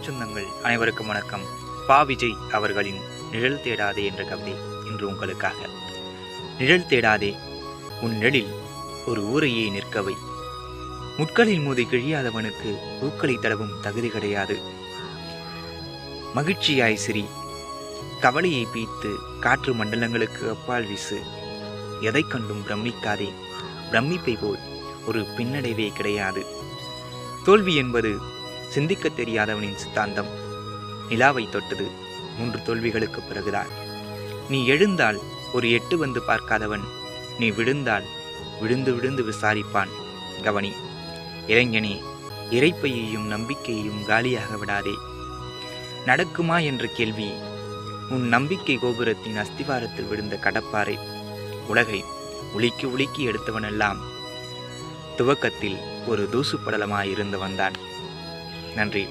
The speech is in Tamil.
சொந்தங்கள் அனைவருக்கும் வணக்கம். பா விஜய் அவர்களின் நிழல் தேடாதே என்ற கவிதை இன்று உங்களுக்காக. நிழல் தேடாதே உன் நிழலில் ஒரு ஊரையே நிற்கவை. முட்களில் மோதி கிழியாதவனுக்கு பூக்களை தடவும் தகுதி கிடையாது. மகிழ்ச்சியாய் சிரி. கவலையை பீத்து காற்று மண்டலங்களுக்கு அப்பால் வீசு. எதை கண்டும் பிரமிக்காதே. பிரமிப்பை போல் ஒரு பின்னடைவே கிடையாது. தோல்வி என்பது சிந்திக்கத் தெரியாதவனின் சித்தாந்தம் நிலாவை தொட்டது மூன்று தோல்விகளுக்கு பிறகுதான். நீ எழுந்தால் ஒரு எட்டு வந்து பார்க்காதவன் நீ விழுந்தால் விழுந்து விழுந்து விசாரிப்பான். கவனி இளைஞனே இறைப்பையையும் நம்பிக்கையையும் காலியாக விடாதே. நடக்குமா என்ற கேள்வி உன் நம்பிக்கை கோபுரத்தின் அஸ்திவாரத்தில் விழுந்த கடப்பாறை. உலகை உலுக்கி உலுக்கி எடுத்தவனெல்லாம் துவக்கத்தில் ஒரு தூசு படலமாய் இருந்து வந்தான். நன்றி.